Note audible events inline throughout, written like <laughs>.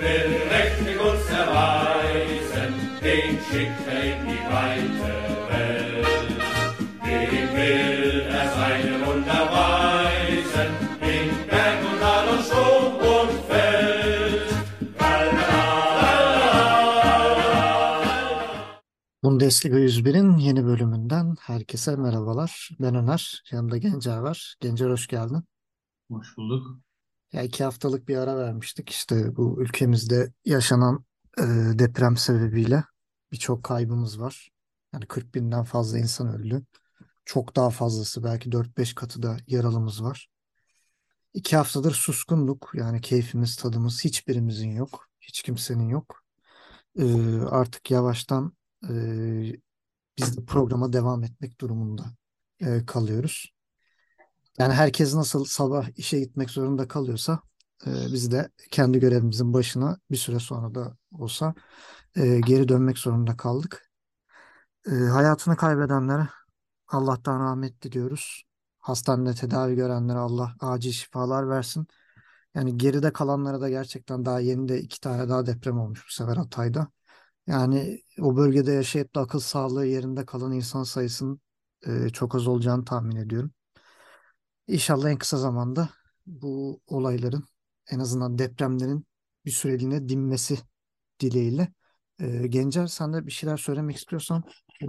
will mächtig uns erweisen, den schickt in die weite Welt. Dem will er seine Wunder weisen, in Berg und Tal und Sturm und Feld. Bundesliga 101'in yeni bölümünden herkese merhabalar. Ben Öner, yanımda Gencer var. Gencer hoş geldin. Hoş bulduk. Ya iki haftalık bir ara vermiştik. İşte bu ülkemizde yaşanan e, deprem sebebiyle birçok kaybımız var. Yani 40 binden fazla insan öldü. Çok daha fazlası belki 4-5 katı da yaralımız var. İki haftadır suskunduk. Yani keyfimiz, tadımız hiçbirimizin yok. Hiç kimsenin yok. E, artık yavaştan e, biz de programa devam etmek durumunda e, kalıyoruz. Yani herkes nasıl sabah işe gitmek zorunda kalıyorsa e, biz de kendi görevimizin başına bir süre sonra da olsa e, geri dönmek zorunda kaldık. E, hayatını kaybedenlere Allah'tan rahmet diliyoruz. Hastanede tedavi görenlere Allah acil şifalar versin. Yani geride kalanlara da gerçekten daha yeni de iki tane daha deprem olmuş bu sefer Hatay'da. Yani o bölgede yaşayıp da akıl sağlığı yerinde kalan insan sayısının e, çok az olacağını tahmin ediyorum. İnşallah en kısa zamanda bu olayların en azından depremlerin bir süreliğine dinmesi dileğiyle. E, Gencer sen de bir şeyler söylemek istiyorsan,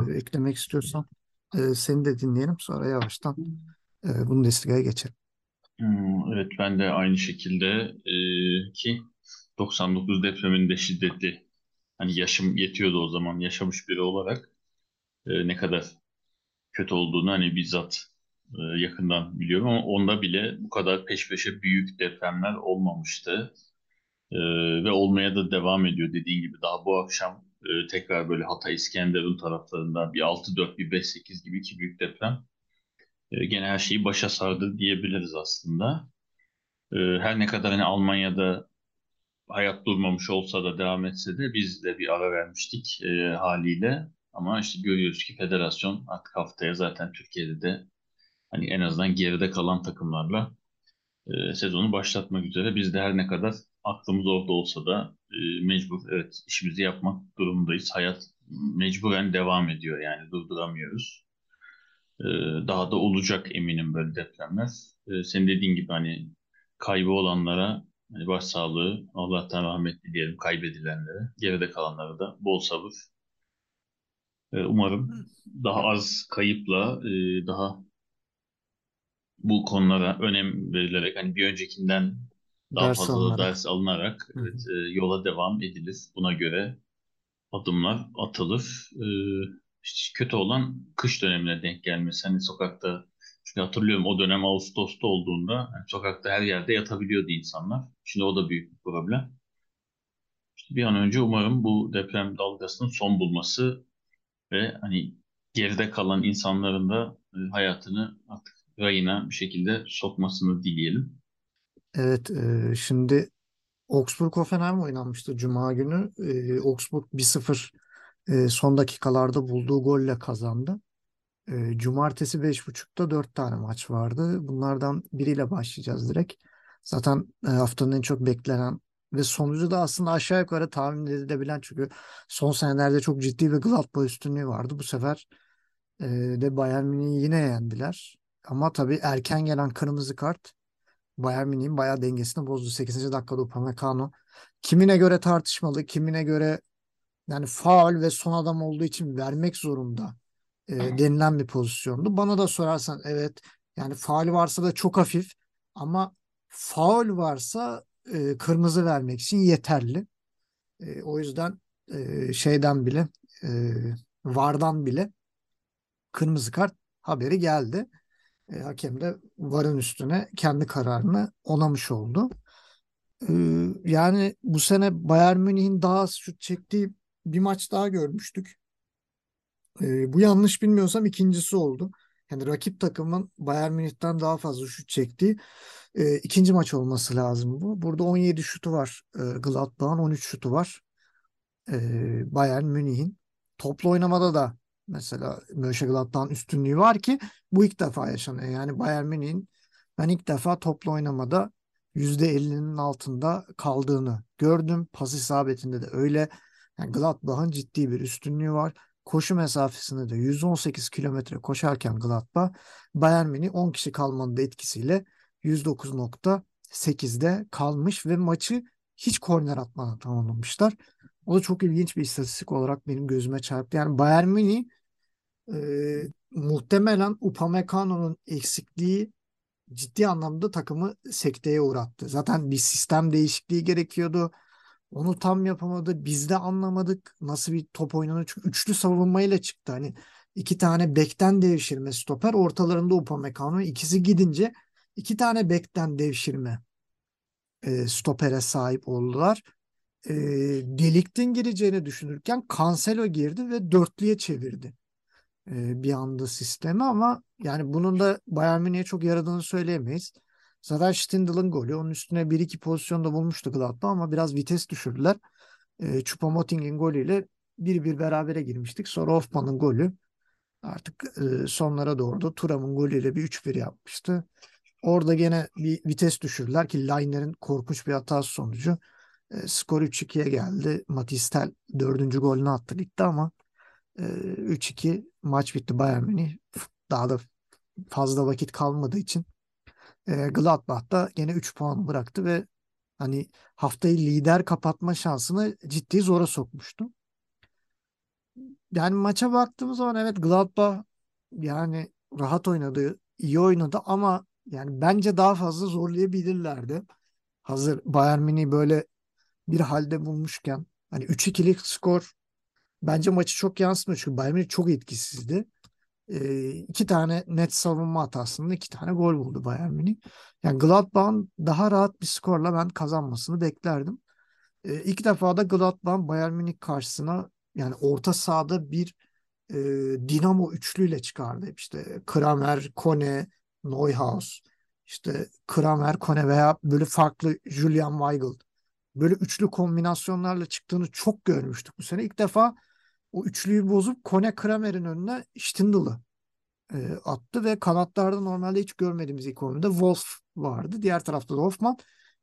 e, eklemek istiyorsan e, seni de dinleyelim. Sonra yavaştan e, Bundesliga'ya geçelim. Hmm, Evet ben de aynı şekilde e, ki 99 depreminde şiddetli hani yaşım yetiyordu o zaman yaşamış biri olarak e, ne kadar kötü olduğunu hani bizzat yakından biliyorum ama onda bile bu kadar peş peşe büyük depremler olmamıştı. E, ve olmaya da devam ediyor dediğin gibi daha bu akşam e, tekrar böyle Hatay İskenderun taraflarında bir 6-4 bir 5-8 gibi iki büyük deprem e, gene her şeyi başa sardı diyebiliriz aslında. E, her ne kadar hani Almanya'da hayat durmamış olsa da devam etse de biz de bir ara vermiştik e, haliyle. Ama işte görüyoruz ki federasyon artık haftaya zaten Türkiye'de de hani en azından geride kalan takımlarla e, sezonu başlatmak üzere. Biz de her ne kadar aklımız orada olsa da e, mecbur evet işimizi yapmak durumundayız. Hayat mecburen devam ediyor yani durduramıyoruz. E, daha da olacak eminim böyle depremler. E, senin dediğin gibi hani kaybı olanlara hani başsağlığı, Allah'tan rahmet dileyelim kaybedilenlere, geride kalanlara da bol sabır. E, umarım daha az kayıpla, e, daha bu konulara önem verilerek hani bir öncekinden daha Ders fazla alınarak. ders alınarak Hı evet, e, yola devam edilir. Buna göre adımlar atılır. E, işte kötü olan kış dönemine denk gelmesi. Hani sokakta çünkü hatırlıyorum o dönem Ağustos'ta olduğunda hani sokakta her yerde yatabiliyordu insanlar. Şimdi o da büyük bir problem. İşte bir an önce umarım bu deprem dalgasının son bulması ve hani geride kalan insanların da e, hayatını artık rayına bir şekilde sokmasını dileyelim. Evet, e, şimdi Augsburg-Hoffenheim oynanmıştı Cuma günü. E, Augsburg 1-0 e, son dakikalarda bulduğu golle kazandı. E, Cumartesi 5.30'da 4 tane maç vardı. Bunlardan biriyle başlayacağız direkt. Zaten e, haftanın en çok beklenen ve sonucu da aslında aşağı yukarı tahmin edilebilen çünkü son senelerde çok ciddi bir Gladbach üstünlüğü vardı. Bu sefer e, de Bayern Münih'i yine yendiler. Ama tabii erken gelen kırmızı kart Bayern Münih'in bayağı dengesini bozdu. 8. dakikada Upamecano kimine göre tartışmalı, kimine göre yani faul ve son adam olduğu için vermek zorunda e, denilen bir pozisyondu. Bana da sorarsan evet yani faul varsa da çok hafif ama faul varsa e, kırmızı vermek için yeterli. E, o yüzden e, şeyden bile e, VAR'dan bile kırmızı kart haberi geldi. E, hakem de VAR'ın üstüne kendi kararını onamış oldu. E, yani bu sene Bayern Münih'in daha az şut çektiği bir maç daha görmüştük. E, bu yanlış bilmiyorsam ikincisi oldu. Yani rakip takımın Bayern Münih'ten daha fazla şut çektiği e, ikinci maç olması lazım bu. Burada 17 şutu var e, Gladbach'ın 13 şutu var e, Bayern Münih'in. Toplu oynamada da mesela Mönchengladbach'ın üstünlüğü var ki bu ilk defa yaşanıyor. Yani Bayern Münih'in ben ilk defa toplu oynamada %50'nin altında kaldığını gördüm. Pas isabetinde de öyle. Yani Gladbach'ın ciddi bir üstünlüğü var. Koşu mesafesinde de 118 kilometre koşarken Gladbach Bayern Münih 10 kişi kalmanın da etkisiyle 109.8'de kalmış ve maçı hiç korner atmadan tamamlamışlar. O da çok ilginç bir istatistik olarak benim gözüme çarptı. Yani Bayern Münih e, muhtemelen Upamecano'nun eksikliği ciddi anlamda takımı sekteye uğrattı. Zaten bir sistem değişikliği gerekiyordu. Onu tam yapamadı. Biz de anlamadık nasıl bir top oynanıyor. Çünkü üçlü savunmayla çıktı. Hani iki tane bekten devşirme stoper. Ortalarında Upamecano. ikisi gidince iki tane bekten devşirme e, stopere sahip oldular. E, Deliktin gireceğini düşünürken Cancelo girdi ve dörtlüye çevirdi e, bir anda sistemi ama yani bunun da Bayern Münih'e çok yaradığını söyleyemeyiz. Zaten Stindl'ın golü onun üstüne bir iki pozisyonda bulmuştu Gladbach ama biraz vites düşürdüler. E, Choupo-Moting'in golüyle bir bir berabere girmiştik. Sonra Hoffman'ın golü artık e, sonlara doğru da Thuram'ın golüyle bir 3-1 yapmıştı. Orada gene bir vites düşürdüler ki Liner'in korkunç bir hatası sonucu. E, skor 3-2'ye geldi. Matis Tel dördüncü golünü attı ligde ama e, 3-2 maç bitti Bayern Münih. Daha da fazla vakit kalmadığı için e, Gladbach da gene 3 puan bıraktı ve hani haftayı lider kapatma şansını ciddi zora sokmuştu. Yani maça baktığımız zaman evet Gladbach yani rahat oynadı, iyi oynadı ama yani bence daha fazla zorlayabilirlerdi. Hazır Bayern Münih böyle bir halde bulmuşken hani 3-2'lik skor bence maçı çok yansıtmıyor çünkü Bayern çok etkisizdi. Ee, iki tane net savunma hatasında iki tane gol buldu Bayern Münih. Yani Gladbach'ın daha rahat bir skorla ben kazanmasını beklerdim. Ee, ilk defa da Gladbach'ın Bayern Münih karşısına yani orta sahada bir e, Dinamo üçlüyle çıkardı. İşte Kramer, Kone, Neuhaus, işte Kramer, Kone veya böyle farklı Julian Weigl böyle üçlü kombinasyonlarla çıktığını çok görmüştük bu sene. İlk defa o üçlüyü bozup Kone Kramer'in önüne Stindl'ı e, attı ve kanatlarda normalde hiç görmediğimiz ilk oyunda Wolf vardı. Diğer tarafta da Hoffman.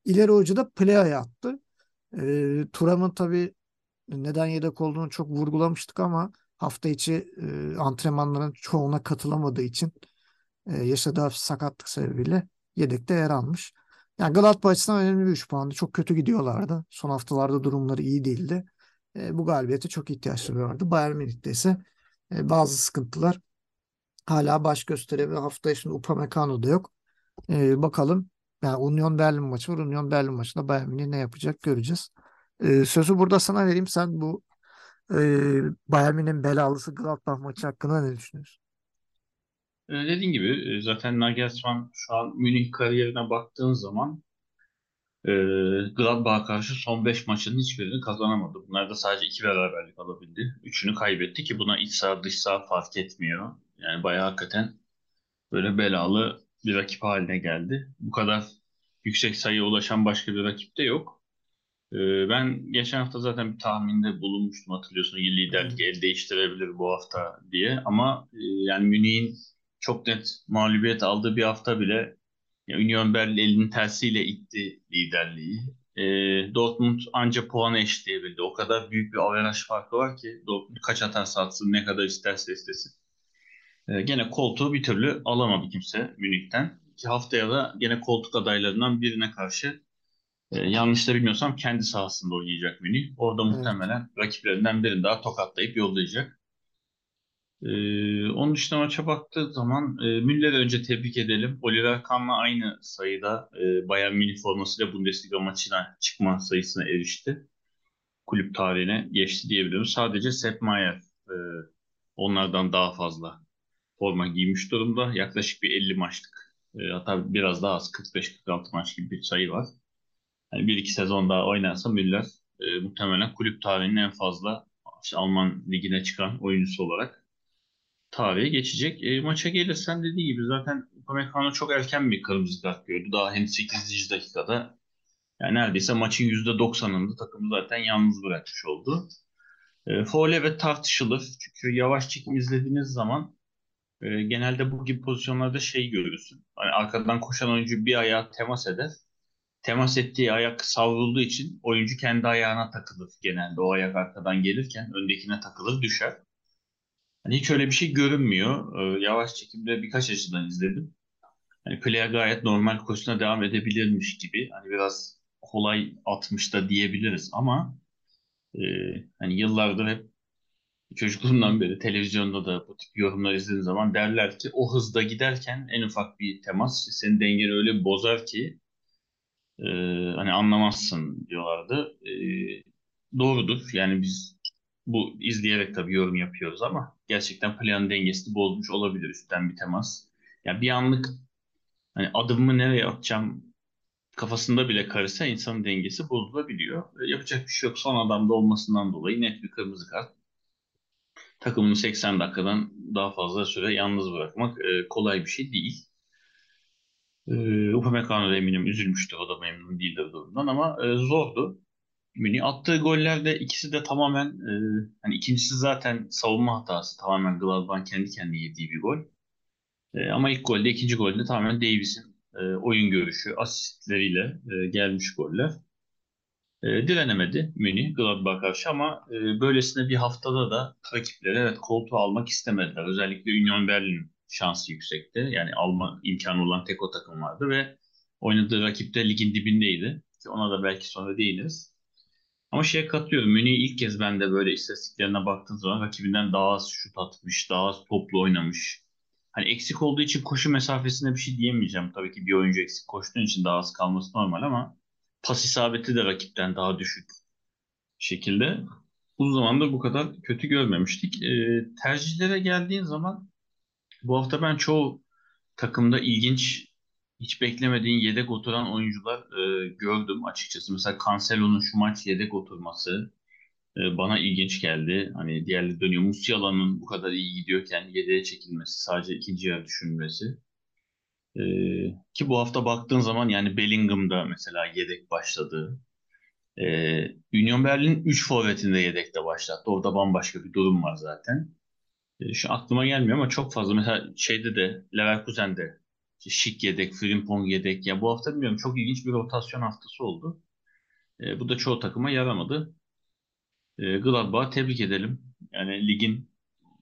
İleri hoca da Plea'ya attı. E, Turam'ın tabii neden yedek olduğunu çok vurgulamıştık ama hafta içi e, antrenmanların çoğuna katılamadığı için e, yaşadığı hafif sakatlık sebebiyle yedekte yer almış. Yani Gladbach açısından önemli bir 3 puandı. Çok kötü gidiyorlardı. Son haftalarda durumları iyi değildi. E, bu galibiyete çok ihtiyaçları vardı. Bayern Münih'te ise e, bazı sıkıntılar hala baş gösterebilir. Hafta içinde Upamecano da yok. E, bakalım. Yani Union Berlin maçı var. Union Berlin maçında Bayern Münih ne yapacak göreceğiz. E, sözü burada sana vereyim. Sen bu e, Bayern Münih'in belalısı Gladbach maçı hakkında ne düşünüyorsun? Dediğin gibi e, zaten Nagelsmann şu an Münih kariyerine baktığın zaman e, Gladbach'a karşı son 5 maçın hiçbirini kazanamadı. Bunlarda sadece 2 beraberlik alabildi. Üçünü kaybetti ki buna iç saha dış saha fark etmiyor. Yani bayağı hakikaten böyle belalı bir rakip haline geldi. Bu kadar yüksek sayıya ulaşan başka bir rakip de yok. Ee, ben geçen hafta zaten bir tahminde bulunmuştum hatırlıyorsun liderlik el değiştirebilir bu hafta diye ama e, yani Münih'in çok net mağlubiyet aldığı bir hafta bile Union Berlin elinin tersiyle itti liderliği. E, Dortmund anca puan eşitleyebildi. O kadar büyük bir averaj farkı var ki Dortmund kaç atarsa atsın ne kadar isterse istesin. E, gene koltuğu bir türlü alamadı kimse Münih'ten. Ki haftaya da gene koltuk adaylarından birine karşı e, yanlış da bilmiyorsam kendi sahasında oynayacak Münih. Orada muhtemelen rakiplerinden birini daha tokatlayıp yollayacak. Ee, onun dışında maça baktığı zaman e, Müller'i önce tebrik edelim. Oliver Kahn'la aynı sayıda e, Bayern Münih formasıyla Bundesliga maçına çıkma sayısına erişti. Kulüp tarihine geçti diyebilirim. Sadece Sepp Maier e, onlardan daha fazla forma giymiş durumda. Yaklaşık bir 50 maçlık e, hatta biraz daha az 45-46 maç gibi bir sayı var. Yani bir iki sezon daha oynarsa Müller e, muhtemelen kulüp tarihinin en fazla işte Alman ligine çıkan oyuncusu olarak tarihe geçecek. E, maça gelirsen dediği gibi zaten Upamecano çok erken bir kırmızı kart gördü. Daha henüz 8. dakikada yani neredeyse maçın %90'ında takımı zaten yalnız bırakmış oldu. E, foul evet tartışılır. Çünkü yavaş çekim izlediğiniz zaman e, genelde bu gibi pozisyonlarda şey görürsün. Hani arkadan koşan oyuncu bir ayağa temas eder. temas ettiği ayak savrulduğu için oyuncu kendi ayağına takılır genelde. O ayak arkadan gelirken öndekine takılır düşer. Hani hiç öyle bir şey görünmüyor. Ee, yavaş çekimde birkaç açıdan izledim. Hani player gayet normal koşusuna devam edebilirmiş gibi. Hani biraz kolay atmış da diyebiliriz ama e, hani yıllardır hep çocukluğumdan beri televizyonda da bu tip yorumlar izlediğim zaman derler ki o hızda giderken en ufak bir temas işte senin dengeni öyle bozar ki e, hani anlamazsın diyorlardı. E, doğrudur. Yani biz bu izleyerek tabii yorum yapıyoruz ama gerçekten planın dengesini bozmuş olabilir üstten bir temas. Yani bir anlık hani adımımı nereye atacağım kafasında bile karışsa insanın dengesi bozulabiliyor. Yapacak bir şey yok. Son adamda olmasından dolayı net bir kırmızı kart. Takımını 80 dakikadan daha fazla süre yalnız bırakmak e, kolay bir şey değil. E, Upamecano da eminim üzülmüştür. O da memnun değildir durumdan ama e, zordu. Münih attığı goller de ikisi de tamamen e, hani ikincisi zaten savunma hatası. Tamamen Gladbach'ın kendi kendine yediği bir gol. E, ama ilk golde, ikinci golde tamamen Davis'in e, oyun görüşü, asistleriyle e, gelmiş goller. E, direnemedi Münih Gladbach karşı ama e, böylesine bir haftada da rakipleri evet koltuğu almak istemediler. Özellikle Union Berlin şansı yüksekti. Yani alma imkanı olan tek o takım vardı ve oynadığı rakip de ligin dibindeydi. Ona da belki sonra değiniriz. Ama şeye katılıyorum. Münih ilk kez ben de böyle istatistiklerine baktığım zaman rakibinden daha az şut atmış, daha az toplu oynamış. Hani eksik olduğu için koşu mesafesine bir şey diyemeyeceğim. Tabii ki bir oyuncu eksik koştuğun için daha az kalması normal ama pas isabeti de rakipten daha düşük şekilde. Uzun zamandır bu kadar kötü görmemiştik. E, tercihlere geldiğin zaman bu hafta ben çoğu takımda ilginç hiç beklemediğin yedek oturan oyuncular e, gördüm açıkçası. Mesela Cancelo'nun şu maç yedek oturması e, bana ilginç geldi. Hani diğerleri dönüyor. Musiala'nın bu kadar iyi gidiyorken yedeğe çekilmesi, sadece ikinci yarı düşünmesi. E, ki bu hafta baktığın zaman yani Bellingham'da mesela yedek başladı. E, Union Berlin 3 forvetinde yedekte başlattı. Orada bambaşka bir durum var zaten. E, şu aklıma gelmiyor ama çok fazla. Mesela şeyde de Leverkusen'de Şik yedek, Frimpong yedek. Ya bu hafta bilmiyorum çok ilginç bir rotasyon haftası oldu. E, bu da çoğu takıma yaramadı. E, Gladbach'ı tebrik edelim. Yani ligin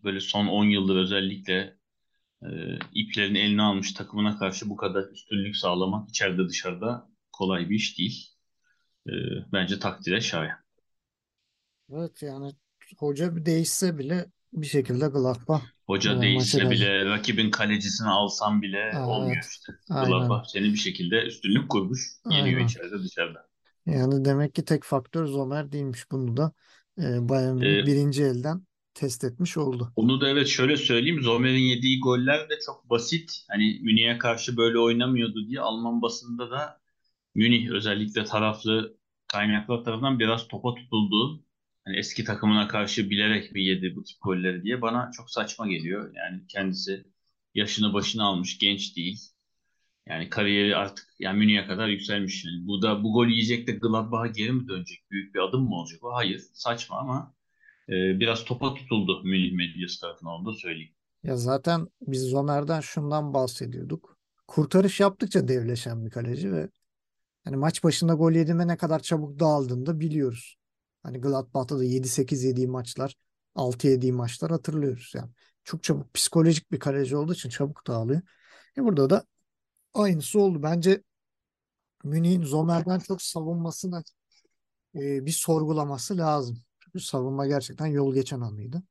böyle son 10 yıldır özellikle e, iplerini eline almış takımına karşı bu kadar üstünlük sağlamak içeride dışarıda kolay bir iş değil. E, bence takdire şayan. Evet yani hoca bir değişse bile bir şekilde Gladbach Hoca e, maçı değişse bile, rakibin kalecisini alsan bile Aa, olmuyor evet. işte. Gladbach seni bir şekilde üstünlük kurmuş. Yeniyor Aynen. içeride dışarıda. Yani demek ki tek faktör Zomer değilmiş. Bunu da e, Bayern Münih E, birinci elden test etmiş oldu. Onu da evet şöyle söyleyeyim. Zomer'in yediği goller de çok basit. Hani Münih'e karşı böyle oynamıyordu diye Alman basında da Münih özellikle taraflı kaynaklar tarafından biraz topa tutuldu. Hani eski takımına karşı bilerek mi yedi bu tip golleri diye bana çok saçma geliyor. Yani kendisi yaşını başına almış genç değil. Yani kariyeri artık yani Münih'e kadar yükselmiş. Yani bu da bu gol yiyecek de Gladbach'a geri mi dönecek? Büyük bir adım mı olacak? Hayır. Saçma ama e, biraz topa tutuldu Münih medyası tarafından onu da söyleyeyim. Ya zaten biz Zomer'den şundan bahsediyorduk. Kurtarış yaptıkça devleşen bir kaleci ve hani maç başında gol yediğinde ne kadar çabuk dağıldığını da biliyoruz. Hani Gladbach'ta da 7-8 yediği maçlar, 6 yediği maçlar hatırlıyoruz yani. Çok çabuk psikolojik bir kaleci olduğu için çabuk dağılıyor. E burada da aynısı oldu. Bence Münih'in Zomer'den çok savunmasını e, bir sorgulaması lazım. Çünkü savunma gerçekten yol geçen anıydı.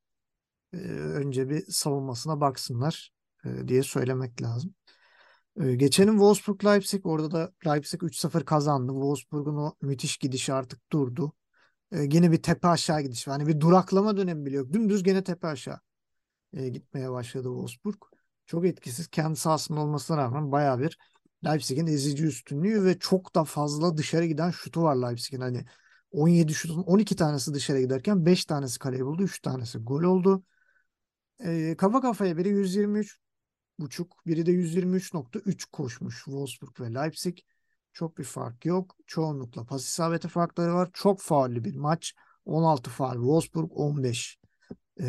E, önce bir savunmasına baksınlar e, diye söylemek lazım. E, geçelim Wolfsburg-Leipzig. Orada da Leipzig 3-0 kazandı. Wolfsburg'un o müthiş gidişi artık durdu. E, yine bir tepe aşağı gidiş. Yani bir duraklama dönemi bile yok. Dümdüz gene tepe aşağı e, gitmeye başladı Wolfsburg. Çok etkisiz. Kendi sahasında olmasına rağmen bayağı bir Leipzig'in ezici üstünlüğü ve çok da fazla dışarı giden şutu var Leipzig'in. Hani 17 şutun 12 tanesi dışarı giderken 5 tanesi kaleye buldu. 3 tanesi gol oldu. E, kafa kafaya biri 123 buçuk, biri de 123.3 koşmuş Wolfsburg ve Leipzig. Çok bir fark yok. Çoğunlukla pas isabeti farkları var. Çok faullü bir maç. 16 faul. Wolfsburg 15. E,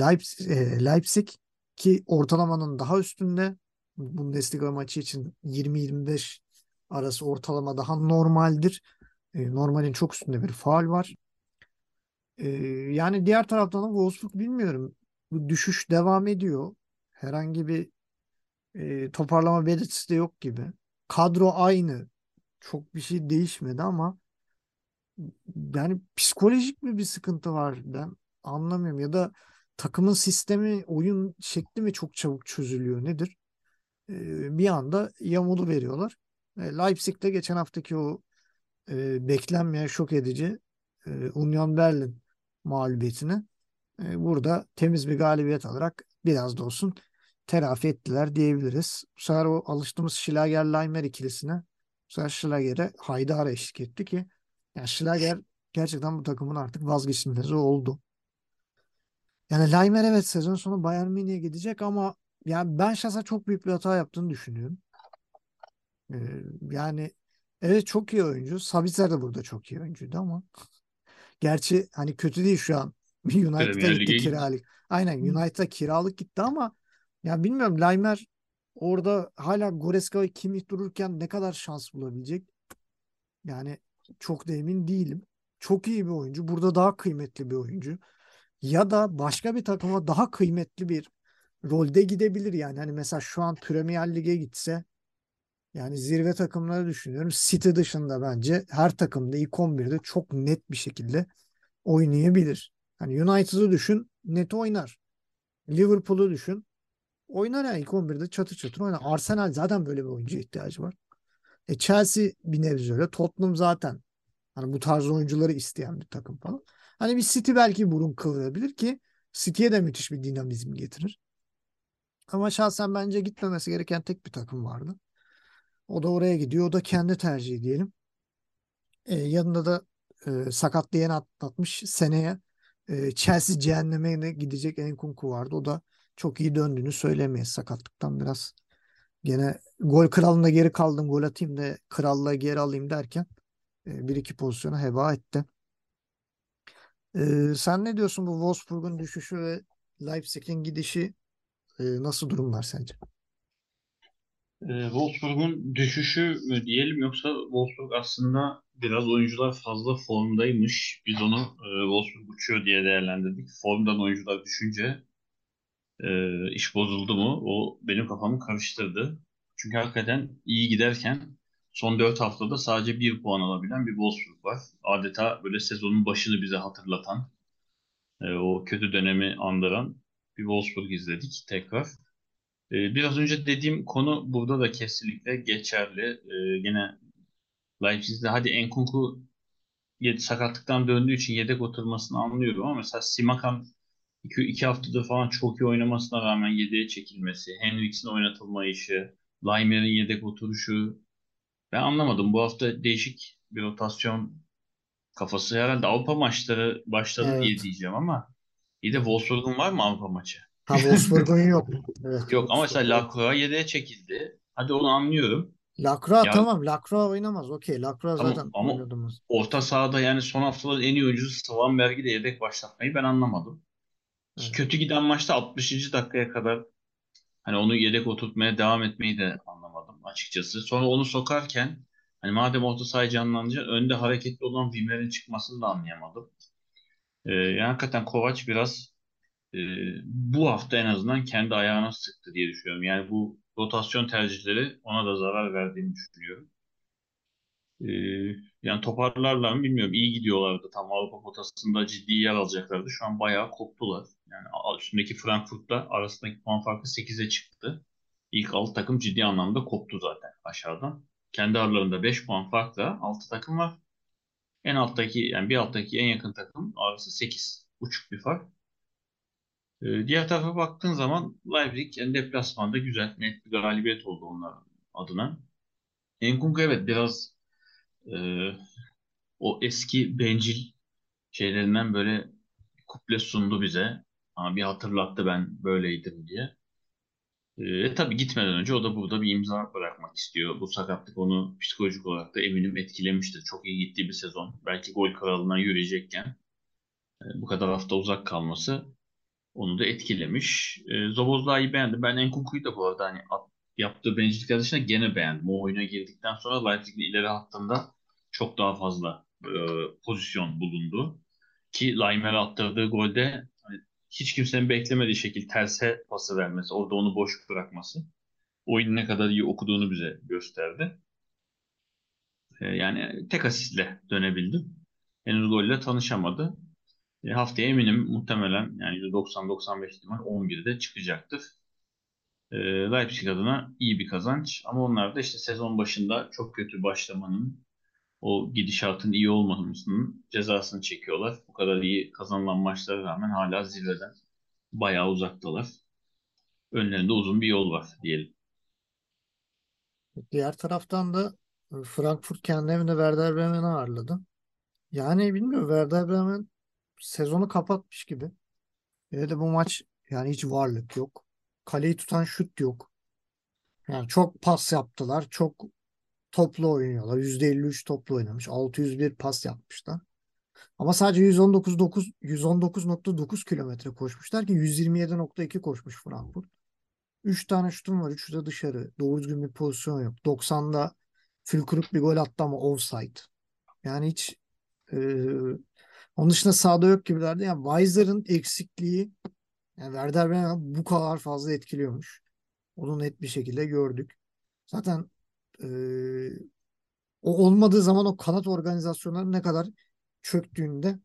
Leipzig, e, Leipzig ki ortalamanın daha üstünde. Bundesliga maçı için 20-25 arası ortalama daha normaldir. E, normalin çok üstünde bir faul var. E, yani diğer taraftan Wolfsburg bilmiyorum. Bu düşüş devam ediyor. Herhangi bir e, toparlama belirtisi de yok gibi. Kadro aynı. Çok bir şey değişmedi ama yani psikolojik mi bir sıkıntı var ben anlamıyorum ya da takımın sistemi oyun şekli mi çok çabuk çözülüyor nedir? Ee, bir anda yamulu veriyorlar. E, Leipzig'te geçen haftaki o e, beklenmeyen şok edici e, Union Berlin mağlubiyetini e, burada temiz bir galibiyet alarak biraz da olsun telafi ettiler diyebiliriz. Bu sefer o alıştığımız Schlager-Leimer ikilisine sefer Schlager'e Haydar eşlik etti ki yani Schlager gerçekten bu takımın artık vazgeçilmezi oldu. Yani Leimer evet sezon sonu Bayern Münih'e gidecek ama yani ben şahsen çok büyük bir hata yaptığını düşünüyorum. Ee, yani evet çok iyi oyuncu. Sabitzer de burada çok iyi oyuncuydu ama gerçi hani kötü değil şu an. <laughs> United'a gitti. kiralık. Aynen United'a kiralık gitti ama ya bilmiyorum Leimer orada hala Goreska ve Kimmich dururken ne kadar şans bulabilecek? Yani çok da emin değilim. Çok iyi bir oyuncu. Burada daha kıymetli bir oyuncu. Ya da başka bir takıma daha kıymetli bir rolde gidebilir yani. Hani mesela şu an Premier Lig'e gitse yani zirve takımları düşünüyorum. City dışında bence her takımda ilk 11'de çok net bir şekilde oynayabilir. Hani United'ı düşün net oynar. Liverpool'u düşün oynar yani ilk 11'de çatır çatır oynar. Arsenal zaten böyle bir oyuncuya ihtiyacı var. E Chelsea bir nebze öyle. Tottenham zaten hani bu tarz oyuncuları isteyen bir takım falan. Hani bir City belki burun kıvırabilir ki City'ye de müthiş bir dinamizm getirir. Ama şahsen bence gitmemesi gereken tek bir takım vardı. O da oraya gidiyor. O da kendi tercihi diyelim. E, yanında da e, sakatlayan atlatmış seneye e, Chelsea cehennemine gidecek Enkunku vardı. O da çok iyi döndüğünü söylemeyiz sakatlıktan biraz. Gene gol kralında geri kaldım gol atayım da krallığa geri alayım derken e, bir iki pozisyonu heba etti. E, sen ne diyorsun bu Wolfsburg'un düşüşü ve Leipzig'in gidişi e, nasıl durumlar sence? E, Wolfsburg'un düşüşü mü diyelim yoksa Wolfsburg aslında biraz oyuncular fazla formdaymış. Biz onu e, Wolfsburg uçuyor diye değerlendirdik. Formdan oyuncular düşünce e, iş bozuldu mu? O benim kafamı karıştırdı. Çünkü hakikaten iyi giderken son 4 haftada sadece 1 puan alabilen bir Wolfsburg var. Adeta böyle sezonun başını bize hatırlatan, e, o kötü dönemi andıran bir Wolfsburg izledik tekrar. E, biraz önce dediğim konu burada da kesinlikle geçerli. E, yine Leipzig'de hadi Enkunku sakatlıktan döndüğü için yedek oturmasını anlıyorum ama mesela Simakan iki, iki haftadır falan çok iyi oynamasına rağmen yedeğe çekilmesi, Henriks'in oynatılmayışı, Laimer'in yedek oturuşu. Ben anlamadım. Bu hafta değişik bir rotasyon kafası. Herhalde Avrupa maçları başladı Evet. diye diyeceğim ama iyi de Wolfsburg'un var mı Avrupa maçı? Ha Wolfsburg'un yok. <laughs> Evet, Yok ama mesela. Lacroix yedeğe çekildi. Hadi onu anlıyorum. Lacroix Ya- tamam. Lacroix oynamaz. Okey. Lacroix Tamam, zaten ama- oynadığımız. Orta sahada yani son haftaların en iyi oyuncusu Svanberg'i de yedek başlatmayı ben anlamadım. Ki. Kötü giden maçta 60. dakikaya kadar hani onu yedek oturtmaya devam etmeyi de anlamadım açıkçası. Sonra onu sokarken hani madem orta sahayı canlandıracak önde hareketli olan Wimmer'in çıkmasını da anlayamadım. Ee, yani hakikaten Kovac biraz e, bu hafta en azından kendi ayağına sıktı diye düşünüyorum. Yani bu rotasyon tercihleri ona da zarar verdiğini düşünüyorum. Ee, yani toparlarlar mı bilmiyorum. İyi gidiyorlardı. Tam Avrupa potasında ciddi yer alacaklardı. Şu an bayağı koptular. Yani üstündeki Frankfurt'la arasındaki puan farkı 8'e çıktı. İlk 6 takım ciddi anlamda koptu zaten aşağıdan. Kendi aralarında 5 puan farkla 6 takım var. En alttaki yani bir alttaki en yakın takım arası 8. Uçuk bir fark. Ee, diğer tarafa baktığın zaman Leipzig yani deplasmanda güzel, net bir galibiyet oldu onlar adına. Enkunku evet biraz e, o eski bencil şeylerinden böyle kuple sundu bize. Ama bir hatırlattı ben böyleydim diye. E, tabii gitmeden önce o da burada bir imza bırakmak istiyor. Bu sakatlık onu psikolojik olarak da eminim etkilemiştir. Çok iyi gittiği bir sezon. Belki gol kralına yürüyecekken e, bu kadar hafta uzak kalması onu da etkilemiş. E, Zobozlai'yi beğendim. Ben Enkunku'yu da bu arada hani at- yaptığı bencillikler dışında gene beğendim. O oyuna girdikten sonra Leipzig'in ileri hattında çok daha fazla e, pozisyon bulundu. Ki Laimer'e attırdığı golde hiç kimsenin beklemediği şekilde terse pası vermesi, orada onu boş bırakması oyunu ne kadar iyi okuduğunu bize gösterdi. E, yani tek asistle dönebildi. Henüz golle tanışamadı. E, haftaya eminim muhtemelen yani %90-95 ihtimal 11'de çıkacaktır. E, Leipzig adına iyi bir kazanç ama onlar da işte sezon başında çok kötü başlamanın o gidişatın iyi olmamasının cezasını çekiyorlar. Bu kadar iyi kazanılan maçlara rağmen hala zirveden bayağı uzaktalar. Önlerinde uzun bir yol var diyelim. Diğer taraftan da e, Frankfurt kendi evinde Werder Bremen'i ağırladı. Yani bilmiyorum Werder Bremen sezonu kapatmış gibi. Ve de bu maç yani hiç varlık yok. Kaleyi tutan şut yok. Yani çok pas yaptılar. Çok toplu oynuyorlar. %53 toplu oynamış. 601 pas yapmışlar. Ama sadece 119.9 119.9 kilometre koşmuşlar ki 127.2 koşmuş Frankfurt. 3 tane şutum var. 3'ü de dışarı. Doğru düzgün bir pozisyon yok. 90'da Fülkruk bir gol attı ama offside. Yani hiç e, onun dışında sahada yok gibilerdi. Yani Weiser'ın eksikliği yani Werder Bremen bu kadar fazla etkiliyormuş. Onu net bir şekilde gördük. Zaten o olmadığı zaman o kanat organizasyonları ne kadar çöktüğünde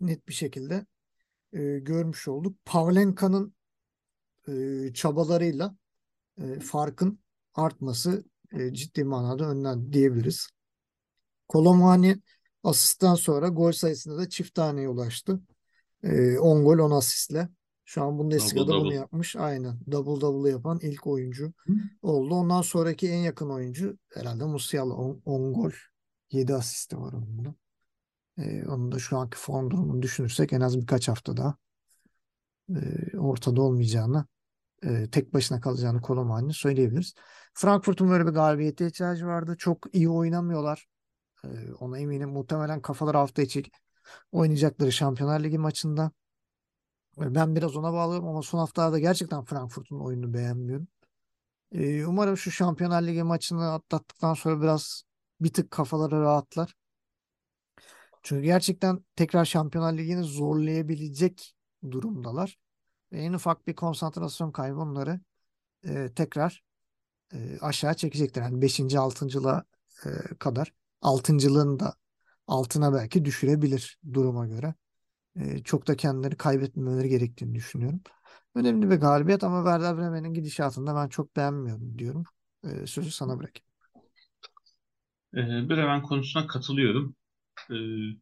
net bir şekilde e, görmüş olduk. Pavlenka'nın e, çabalarıyla e, farkın artması e, ciddi manada önden diyebiliriz. Kolomani asistten sonra gol sayısında da çift taneye ulaştı. E, 10 gol 10 asistle. Şu an Bundesliga'da Double bunu double. yapmış. Aynen. Double double yapan ilk oyuncu oldu. Ondan sonraki en yakın oyuncu herhalde Musiala. 10, 10 gol 7 asisti var onun da. E, onun da şu anki form durumunu düşünürsek en az birkaç hafta daha e, ortada olmayacağını e, tek başına kalacağını Kolomani söyleyebiliriz. Frankfurt'un böyle bir galibiyete ihtiyacı vardı. Çok iyi oynamıyorlar. E, ona eminim. Muhtemelen kafalar hafta içi oynayacakları Şampiyonlar Ligi maçında. Ben biraz ona bağlıyorum ama son haftalarda gerçekten Frankfurt'un oyununu beğenmiyorum. E, umarım şu Şampiyonlar Ligi maçını atlattıktan sonra biraz bir tık kafaları rahatlar. Çünkü gerçekten tekrar Şampiyonlar Ligi'ni zorlayabilecek durumdalar. Ve en ufak bir konsantrasyon kaybı onları e, tekrar e, aşağı çekecektir. Yani 5. 6.lığa e, kadar 6.lığın da altına belki düşürebilir duruma göre. E, çok da kendileri kaybetmemeleri gerektiğini düşünüyorum. Önemli bir galibiyet ama Werder Bremen'in gidişatında ben çok beğenmiyorum diyorum. E, sözü sana bırakayım. Ee, Bremen konusuna katılıyorum.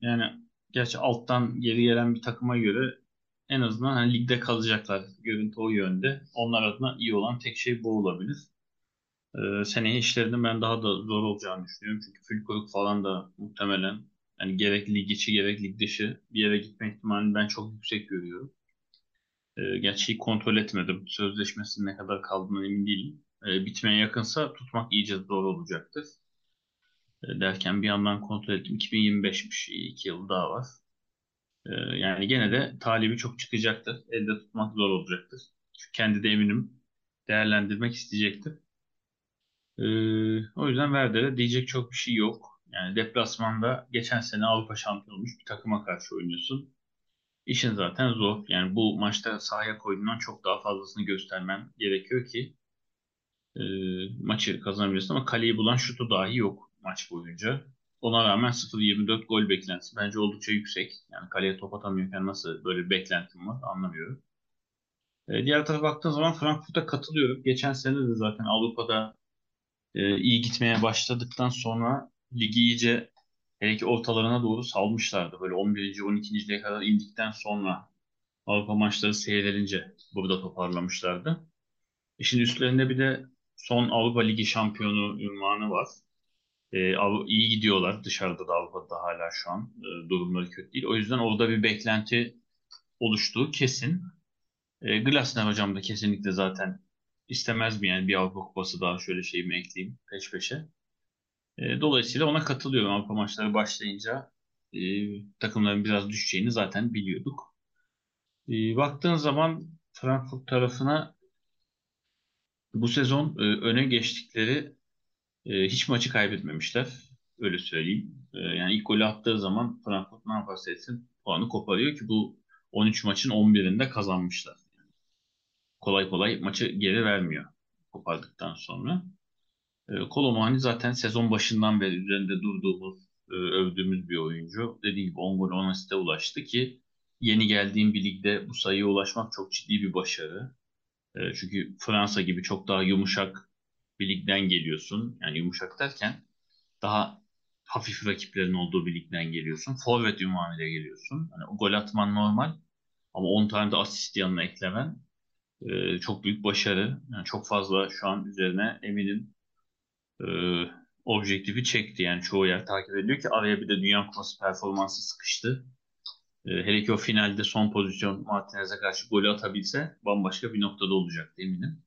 Yani gerçi alttan geri gelen bir takıma göre en azından hani ligde kalacaklar. Görüntü o yönde. Onlar adına iyi olan tek şey bu olabilir. Ee, seneye işlerinin ben daha da zor olacağını düşünüyorum. Çünkü Fülkoruk falan da muhtemelen yani gerek lig içi gerek lig dışı bir yere gitme ihtimalini ben çok yüksek görüyorum. Ee, gerçi kontrol etmedim. Sözleşmesinin ne kadar kaldığına emin değilim. Ee, bitmeye yakınsa tutmak iyice zor olacaktır. Ee, derken bir yandan kontrol ettim. 2025'miş. 2 yıl daha var. Ee, yani gene de talibi çok çıkacaktır. Elde tutmak zor olacaktır. Çünkü kendi de eminim değerlendirmek isteyecektir. Ee, o yüzden Werder'e diyecek çok bir şey yok. Yani deplasmanda geçen sene Avrupa şampiyonu olmuş bir takıma karşı oynuyorsun. İşin zaten zor. Yani bu maçta sahaya koyduğundan çok daha fazlasını göstermen gerekiyor ki e, maçı kazanabilirsin ama kaleyi bulan şutu dahi yok maç boyunca. Ona rağmen 0-24 gol beklentisi bence oldukça yüksek. Yani kaleye top atamıyorken nasıl böyle bir beklentim var anlamıyorum. E, diğer tarafa baktığın zaman Frankfurt'a katılıyorum. Geçen sene de zaten Avrupa'da e, iyi gitmeye başladıktan sonra ligi iyice hele ki ortalarına doğru salmışlardı. Böyle 11. 12. lige kadar indikten sonra Avrupa maçları seyredilince burada toparlamışlardı. İşin üstlerinde bir de son Avrupa Ligi şampiyonu ünvanı var. E, Av- iyi gidiyorlar. Dışarıda da Avrupa'da hala şu an e, durumları kötü değil. O yüzden orada bir beklenti oluştuğu kesin. E, Glasner hocam da kesinlikle zaten istemez mi yani bir Avrupa Kupası daha şöyle şeyimi ekleyeyim peş peşe. E, dolayısıyla ona katılıyorum. Avrupa maçları başlayınca e, takımların biraz düşeceğini zaten biliyorduk. E, baktığın zaman Frankfurt tarafına Bu sezon e, öne geçtikleri e, hiç maçı kaybetmemişler. Öyle söyleyeyim. E, yani ilk golü attığı zaman Frankfurt ne yaparsa etsin puanı koparıyor ki bu 13 maçın 11'inde kazanmışlar. kolay kolay maçı geri vermiyor kopardıktan sonra. E, Kolomani zaten sezon başından beri üzerinde durduğumuz, e, övdüğümüz bir oyuncu. Dediğim gibi 10 gol 10 asiste ulaştı ki yeni geldiğim bir ligde bu sayıya ulaşmak çok ciddi bir başarı. E, çünkü Fransa gibi çok daha yumuşak bir ligden geliyorsun. Yani yumuşak derken daha hafif rakiplerin olduğu bir ligden geliyorsun. Forvet ünvanıyla geliyorsun. Yani o gol atman normal ama 10 tane de asist yanına eklemen e, çok büyük başarı. Yani çok fazla şu an üzerine eminim e, objektifi çekti. Yani çoğu yer takip ediyor ki araya bir de Dünya Kupası performansı sıkıştı. E, hele ki o finalde son pozisyon Martinez'e karşı golü atabilse bambaşka bir noktada olacaktı eminim.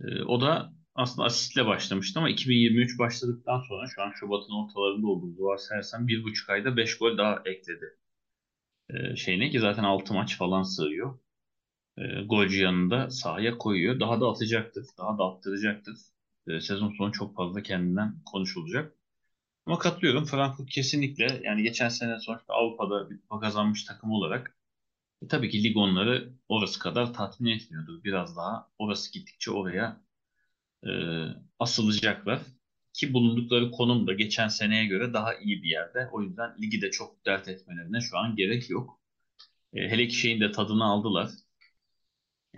E, o da aslında asistle başlamıştı ama 2023 başladıktan sonra şu an Şubat'ın ortalarında olduğu varsayarsan bir buçuk ayda 5 gol daha ekledi. E, şeyine ki zaten 6 maç falan sığıyor. E, golcü yanında sahaya koyuyor. Daha da atacaktır. Daha da attıracaktır. E, sezon sonu çok fazla kendinden konuşulacak. Ama katılıyorum. Frankfurt kesinlikle yani geçen sene sonuçta Avrupa'da bir kupa kazanmış takım olarak e, tabii ki lig onları orası kadar tatmin etmiyordu. Biraz daha orası gittikçe oraya e, asılacaklar. Ki bulundukları konum da geçen seneye göre daha iyi bir yerde. O yüzden ligi de çok dert etmelerine şu an gerek yok. E, hele ki şeyin de tadını aldılar.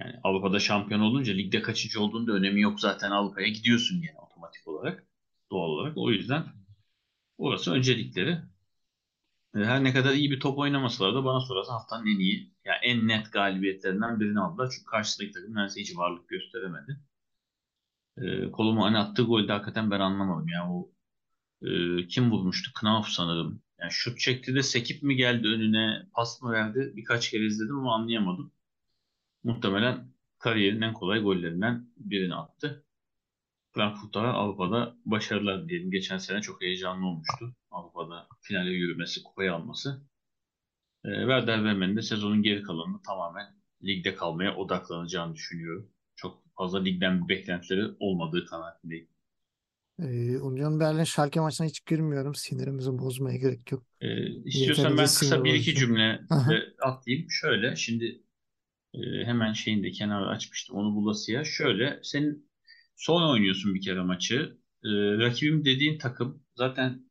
Yani Avrupa'da şampiyon olunca ligde kaçıncı olduğunda da önemi yok zaten Avrupa'ya gidiyorsun yani otomatik olarak doğal olarak. O yüzden orası öncelikleri. Her ne kadar iyi bir top oynamasalar da bana sorarsan haftanın en iyi, yani en net galibiyetlerinden birini aldılar. Çünkü karşıdaki takım neredeyse hiç varlık gösteremedi. E, kolumu hani attığı golde hakikaten ben anlamadım. Yani o e, kim vurmuştu? Knauf sanırım. Yani şut çekti de sekip mi geldi önüne, pas mı verdi? Birkaç kere izledim ama anlayamadım muhtemelen kariyerin en kolay gollerinden birini attı. Frankfurt'a Avrupa'da başarılar diyelim. Geçen sene çok heyecanlı olmuştu. Avrupa'da finale yürümesi, kupayı alması. E, Werder Bremen'in de sezonun geri kalanını tamamen ligde kalmaya odaklanacağını düşünüyorum. Çok fazla ligden bir beklentileri olmadığı kanaatindeyim. Ee, Union Berlin Schalke maçına hiç girmiyorum. Sinirimizi bozmaya gerek yok. E, istiyorsan ben Yeterince kısa sinir bir iki cümle atlayayım. Şöyle şimdi e, hemen şeyin de kenara açmıştım onu bulasıya. Şöyle senin son oynuyorsun bir kere maçı. E, rakibim dediğin takım zaten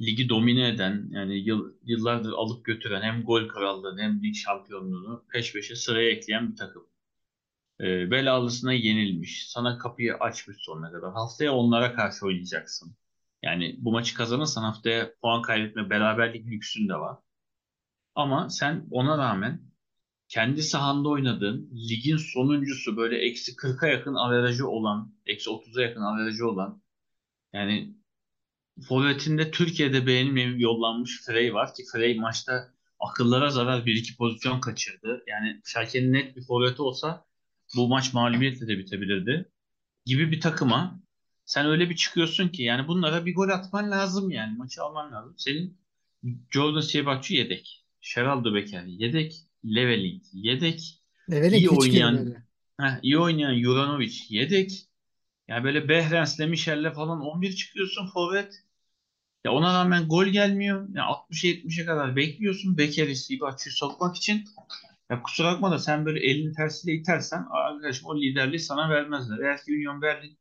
ligi domine eden yani yıl, yıllardır alıp götüren hem gol krallığını hem lig şampiyonluğunu peş peşe sıraya ekleyen bir takım. E, belalısına yenilmiş. Sana kapıyı açmış sonuna kadar. Haftaya onlara karşı oynayacaksın. Yani bu maçı kazanırsan haftaya puan kaybetme beraberlik lüksün de var. Ama sen ona rağmen kendi sahanda oynadığın ligin sonuncusu böyle eksi 40'a yakın averajı olan, eksi 30'a yakın averajı olan yani forvetinde Türkiye'de beğenilmeyip yollanmış Frey var ki Frey maçta akıllara zarar bir iki pozisyon kaçırdı. Yani Schalke'nin net bir forveti olsa bu maç mağlubiyetle de bitebilirdi gibi bir takıma sen öyle bir çıkıyorsun ki yani bunlara bir gol atman lazım yani maçı alman lazım. Senin Jordan Siebatçı yedek. Geraldo Becker yedek. Leveling yedek. Leveling iyi oynayan heh, iyi oynayan Juranovic yedek. Yani böyle Behrens'le Michel'le falan 11 çıkıyorsun forvet. Ya ona rağmen gol gelmiyor. Ya 60-70'e kadar bekliyorsun Becker'i Siebatçı'yı sokmak için. Ya kusura bakma da sen böyle elini tersiyle itersen arkadaşım o liderliği sana vermezler. Eğer ki Union Berlin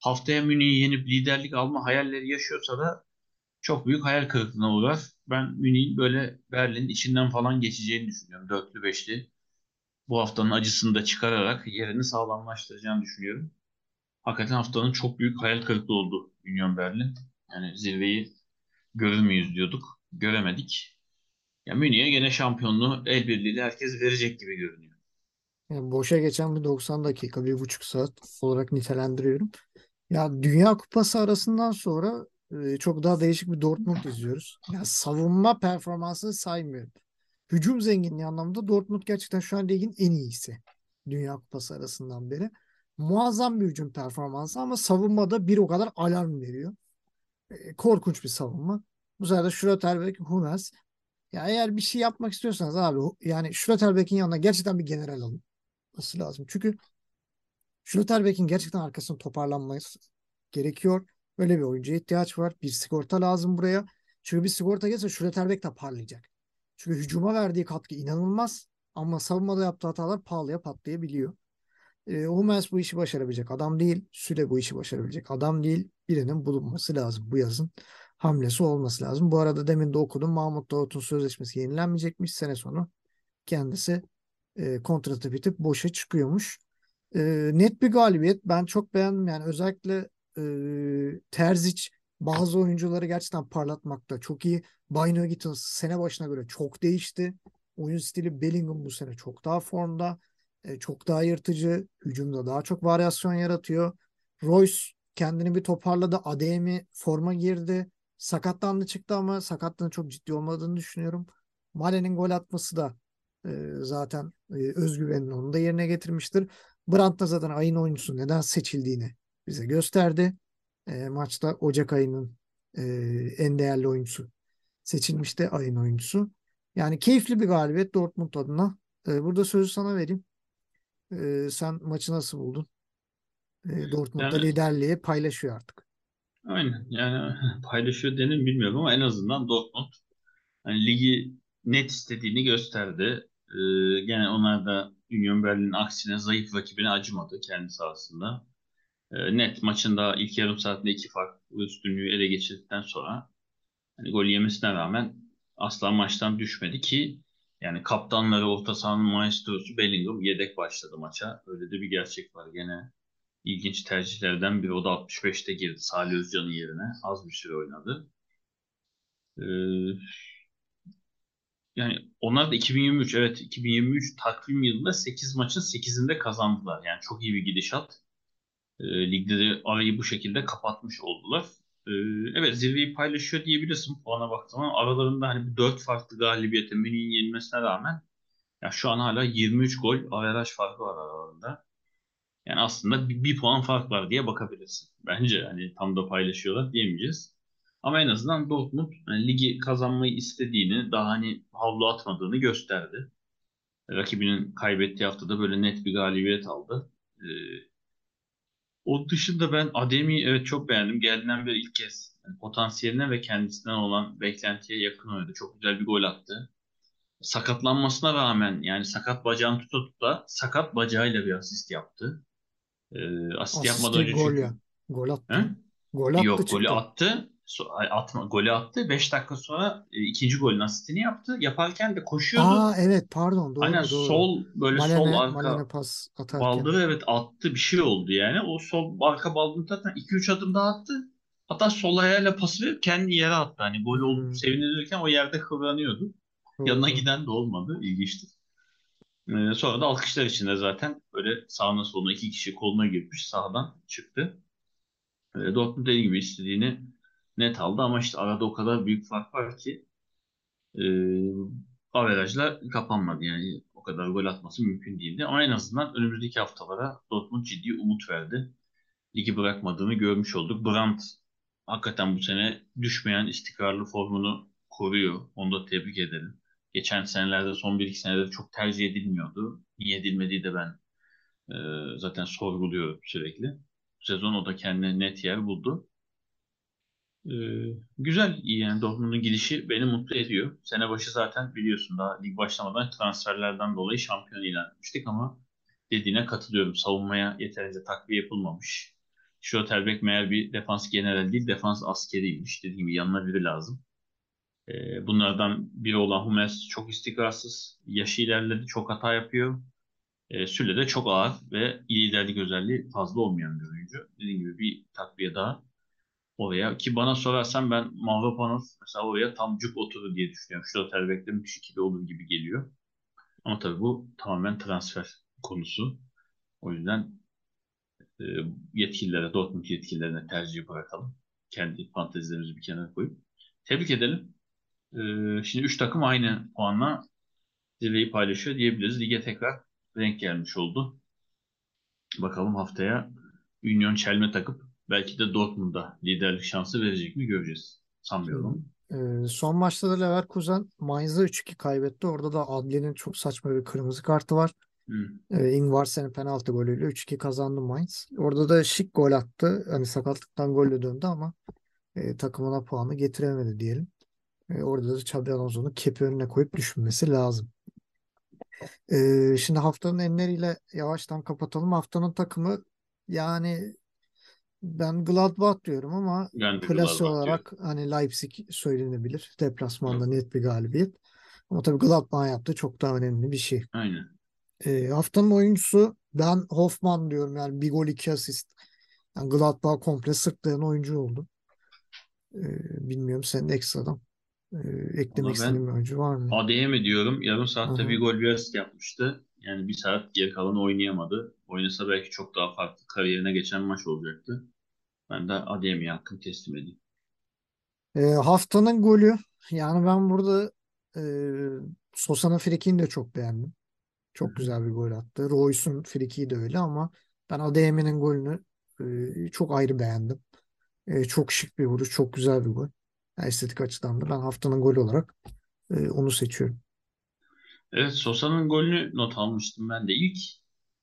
haftaya Münih'i yenip liderlik alma hayalleri yaşıyorsa da çok büyük hayal kırıklığına uğrar. Ben Münih'in böyle Berlin'in içinden falan geçeceğini düşünüyorum. Dörtlü beşli. Bu haftanın acısını da çıkararak yerini sağlamlaştıracağını düşünüyorum. Hakikaten haftanın çok büyük hayal kırıklığı oldu Union Berlin. Yani zirveyi görür müyüz diyorduk. Göremedik. Ya Münih'e gene şampiyonluğu el birliğiyle herkes verecek gibi görünüyor. Yani boşa geçen bir 90 dakika, bir buçuk saat olarak nitelendiriyorum. Ya Dünya Kupası arasından sonra e, çok daha değişik bir Dortmund izliyoruz. Ya savunma performansını saymıyorum. Hücum zenginliği anlamında Dortmund gerçekten şu an ligin en iyisi. Dünya Kupası arasından beri. Muazzam bir hücum performansı ama savunmada bir o kadar alarm veriyor. Korkunç bir savunma. Bu sefer de Schlotterbeck, Hummels. Ya eğer bir şey yapmak istiyorsanız abi yani Schlotterbeck'in yanına gerçekten bir general alın. Nasıl lazım? Çünkü Schlotterbeck'in gerçekten arkasını toparlanması gerekiyor. Böyle bir oyuncuya ihtiyaç var. Bir sigorta lazım buraya. Çünkü bir sigorta gelse Schlotterbeck de parlayacak. Çünkü hücuma verdiği katkı inanılmaz. Ama savunmada yaptığı hatalar pahalıya patlayabiliyor. E, Hummels bu işi başarabilecek adam değil. Süle bu işi başarabilecek adam değil. Birinin bulunması lazım bu yazın. Hamlesi olması lazım. Bu arada demin de okudum Mahmut Davut'un sözleşmesi yenilenmeyecekmiş. Sene sonu kendisi e, kontratı bitip boşa çıkıyormuş. E, net bir galibiyet. Ben çok beğendim. Yani özellikle e, Terzic bazı oyuncuları gerçekten parlatmakta çok iyi. Bino Gittins sene başına göre çok değişti. Oyun stili Bellingham bu sene çok daha formda. E, çok daha yırtıcı. Hücumda daha çok varyasyon yaratıyor. Royce kendini bir toparladı. Ademi forma girdi. Sakatlandı çıktı ama sakatlığının çok ciddi olmadığını düşünüyorum. Male'nin gol atması da e, zaten e, özgüvenini onu da yerine getirmiştir. Brandt da zaten ayın oyuncusu neden seçildiğini bize gösterdi. E, maçta Ocak ayının e, en değerli oyuncusu seçilmişti ayın oyuncusu. Yani keyifli bir galibiyet Dortmund adına. E, burada sözü sana vereyim. E, sen maçı nasıl buldun? E, Dortmund'da Yani liderliği paylaşıyor artık. aynen yani <laughs> paylaşıyor denir mi bilmiyorum ama en azından Dortmund hani ligi net istediğini gösterdi. Ee, gene onlar da Union Berlin'in aksine zayıf rakibine acımadı kendi sahasında. Ee, net maçında ilk yarım saatte iki farklı üstünlüğü ele geçirdikten sonra hani gol yemesine rağmen asla maçtan düşmedi ki yani kaptanları orta sahanın maestrosu Bellingham yedek başladı maça. Öyle de bir gerçek var. Gene ilginç tercihlerden biri. O da 65'te girdi Salih Özcan'ın yerine. Az bir süre oynadı. Ee, yani onlar da 2023 evet 2023 takvim yılında 8 maçın 8'inde kazandılar. Yani çok iyi bir gidişat. E, ligde de arayı bu şekilde kapatmış oldular. E, evet zirveyi paylaşıyor diyebilirsin puana baktığım ama aralarında hani 4 farklı galibiyete Münih'in yenilmesine rağmen ya şu an hala 23 gol averaj farkı var aralarında. Yani aslında bir, bir puan fark var diye bakabilirsin. Bence hani tam da paylaşıyorlar diyemeyeceğiz. Ama en azından Dortmund hani ligi kazanmayı istediğini, daha hani havlu atmadığını gösterdi. Rakibinin kaybettiği haftada böyle net bir galibiyet aldı. Ee, o dışında ben Ademi evet çok beğendim. Geldiğinden beri ilk kez yani potansiyeline ve kendisinden olan beklentiye yakın oynadı. Çok güzel bir gol attı. Sakatlanmasına rağmen yani sakat bacağını tuta tuta sakat bacağıyla bir asist yaptı. Ee, asist yapmadan Asisti önce gol çünkü ya. Gol He? attı. Gol attı Yok golü çıktı. attı. Atma, golü attı. 5 dakika sonra e, ikinci golün asistini yaptı. Yaparken de koşuyordu. Aa evet pardon Aynen doğru doğru. sol böyle sol Malene, arka Malene pas atarken. baldırı evet attı bir şey oldu yani. O sol arka baldırı zaten 2-3 adım daha attı. Hatta sol ayağıyla pası verip kendi yere attı. Hani gol oldu Hmm, sevinirken o yerde kıvranıyordu. Yanına doğru. giden de olmadı. İlginçti. Ee, sonra da alkışlar içinde zaten böyle sağına soluna iki kişi koluna girmiş sahadan çıktı. Ee, Dortmund dediği gibi istediğini net aldı ama işte arada o kadar büyük fark var ki e, averajla kapanmadı yani o kadar gol atması mümkün değildi. Ama en azından önümüzdeki haftalara Dortmund ciddi umut verdi. Ligi bırakmadığını görmüş olduk. Brandt hakikaten bu sene düşmeyen istikrarlı formunu koruyor. Onu da tebrik edelim. Geçen senelerde son 1-2 senede çok tercih edilmiyordu. Niye edilmediği de ben e, zaten sorguluyorum sürekli. Bu sezon o da kendine net yer buldu. Ee, güzel iyi yani Dortmund'un gidişi beni mutlu ediyor. Sene başı zaten biliyorsun daha lig başlamadan transferlerden dolayı şampiyon ilan etmiştik ama dediğine katılıyorum. Savunmaya yeterince takviye yapılmamış. Schlotterbeck meğer bir defans general değil defans askeriymiş. Dediğim gibi yanına biri lazım. Ee, bunlardan biri olan Hummels çok istikrarsız. Yaşı ilerledi çok hata yapıyor. Ee, Süle de çok ağır ve liderlik özelliği fazla olmayan bir oyuncu. Dediğim gibi bir takviye daha oraya. Ki bana sorarsan ben Mavropanos mesela oraya tam cuk oturur diye düşünüyorum. Schlotterbeck'le müthiş ikili olur gibi geliyor. Ama tabii bu tamamen transfer konusu. O yüzden e, yetkililere, Dortmund yetkililerine tercih bırakalım. Kendi fantezilerimizi bir kenara koyup. Tebrik edelim. E, şimdi 3 takım aynı puanla zirveyi paylaşıyor diyebiliriz. Lige tekrar renk gelmiş oldu. Bakalım haftaya Union çelme takıp belki de Dortmund'a liderlik şansı verecek mi göreceğiz. Sanmıyorum. Ee, son maçta da Leverkusen Mainz'a 3-2 kaybetti. Orada da Adli'nin çok saçma bir kırmızı kartı var. E, Ingvarsen'in penaltı golüyle 3-2 kazandı Mainz. Orada da şık gol attı. Hani sakatlıktan golle döndü ama e, takımına puanı getiremedi diyelim. E, orada da Xabi Alonso'nun kepi önüne koyup düşünmesi lazım. E, şimdi haftanın enleriyle yavaştan kapatalım. Haftanın takımı yani ben Gladbach diyorum ama plase Gladbach olarak hani Leipzig söylenebilir. Deplasmanda net bir galibiyet. Ama tabii Gladbach'ın yaptığı çok daha önemli bir şey. Aynen. E, haftanın oyuncusu ben Hoffman diyorum yani bir gol iki asist. Yani Gladbach komple sırtlayan oyuncu oldu. E, bilmiyorum senin ekstradan e, eklemek istediğin bir oyuncu var mı? ADM diyorum. Yarım saatte hı. bir gol bir asist yapmıştı. Yani bir saat geri kalanı oynayamadı. Oynasa belki çok daha farklı kariyerine geçen maç olacaktı. Ben de ADM'ye hakkını teslim edeyim. E, haftanın golü yani ben burada e, Sosa'nın frikini de çok beğendim. Çok hı. güzel bir gol attı. Royce'un frikiği de öyle ama ben ADM'nin golünü e, çok ayrı beğendim. E, çok şık bir vuruş, çok güzel bir gol. Yani estetik açıdan da ben haftanın golü olarak e, onu seçiyorum. Evet Sosa'nın golünü not almıştım ben de ilk.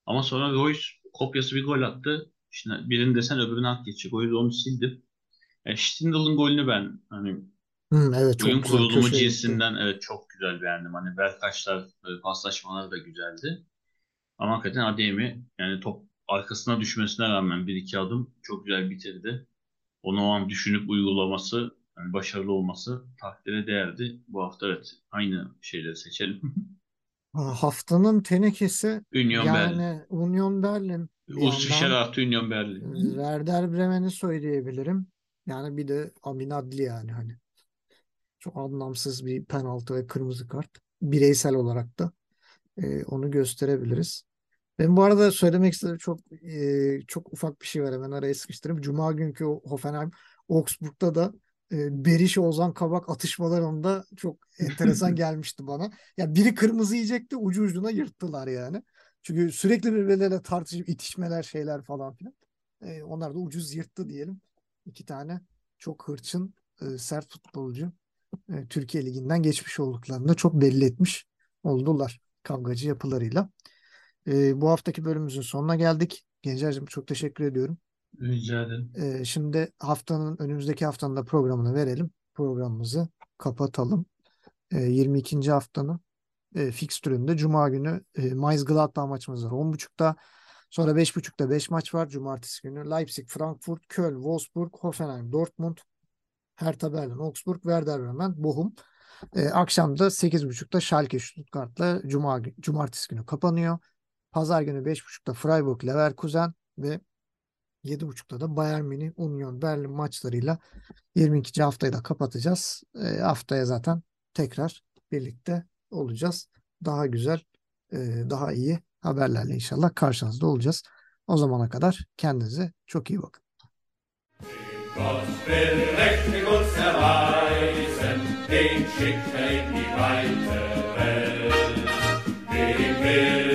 Ama sonra Royce kopyası bir gol attı. Şimdi birini desen öbürüne hak geçecek. O yüzden onu sildim. E, Stindl'ın golünü ben hani Hı, evet oyun çok kurulumu cinsinden evet çok güzel beğendim. Hani Berkaçlar e, paslaşmaları da güzeldi. Ama hakikaten Ademi yani top arkasına düşmesine rağmen bir iki adım çok güzel bitirdi. Onu o an düşünüp uygulaması, yani başarılı olması takdire değerdi. Bu hafta evet aynı şeyleri seçelim. <laughs> Ha, Haftanın tenekesi Union Berlin. yani Union Berlin Urs Fischer yandan artı Union Berlin. Werder Bremen'i söyleyebilirim. Yani bir de Amin Adli yani hani çok anlamsız bir penaltı ve kırmızı kart. Bireysel olarak da e, onu gösterebiliriz. Ben bu arada söylemek istediğim çok e, çok ufak bir şey var hemen araya sıkıştırayım. Cuma günkü Hoffenheim Augsburg'da da e, Berisha Ozan Kabak atışmalarında çok enteresan <laughs> gelmişti bana. Ya biri kırmızı yiyecekti ucu ucuna yırttılar yani. Çünkü sürekli birbirleriyle tartışıp itişmeler şeyler falan filan. E, onlar da ucuz yırttı diyelim. İki tane çok hırçın e, sert futbolcu e, Türkiye Ligi'nden geçmiş olduklarını çok belli etmiş oldular kavgacı yapılarıyla. E, bu haftaki bölümümüzün sonuna geldik. Gencer'cim çok teşekkür ediyorum. Rica ederim. E, şimdi haftanın önümüzdeki haftanın da programını verelim. Programımızı kapatalım. E, 22. haftanın e, fikstüründe Cuma günü e, Mainz Gladbach maçımız var 10.30'da. Sonra 5.30'da 5 maç var. Cumartesi günü Leipzig, Frankfurt, Köln, Wolfsburg, Hoffenheim, Dortmund, Hertha Berlin, Augsburg, Werder Bremen, Bochum. E, akşam da 8.30'da Schalke Stuttgart'la Cuma, Cumartesi günü kapanıyor. Pazar günü 5.30'da Freiburg, Leverkusen ve 7.30'da da Bayern Münih, Union Berlin maçlarıyla 22. haftayı da kapatacağız. E, haftaya zaten tekrar birlikte olacağız. Daha güzel, e, daha iyi haberlerle inşallah karşınızda olacağız. O zamana kadar kendinize çok iyi bakın. Gott will mächtig uns erweisen, den schickt er in die weite Welt. Dem will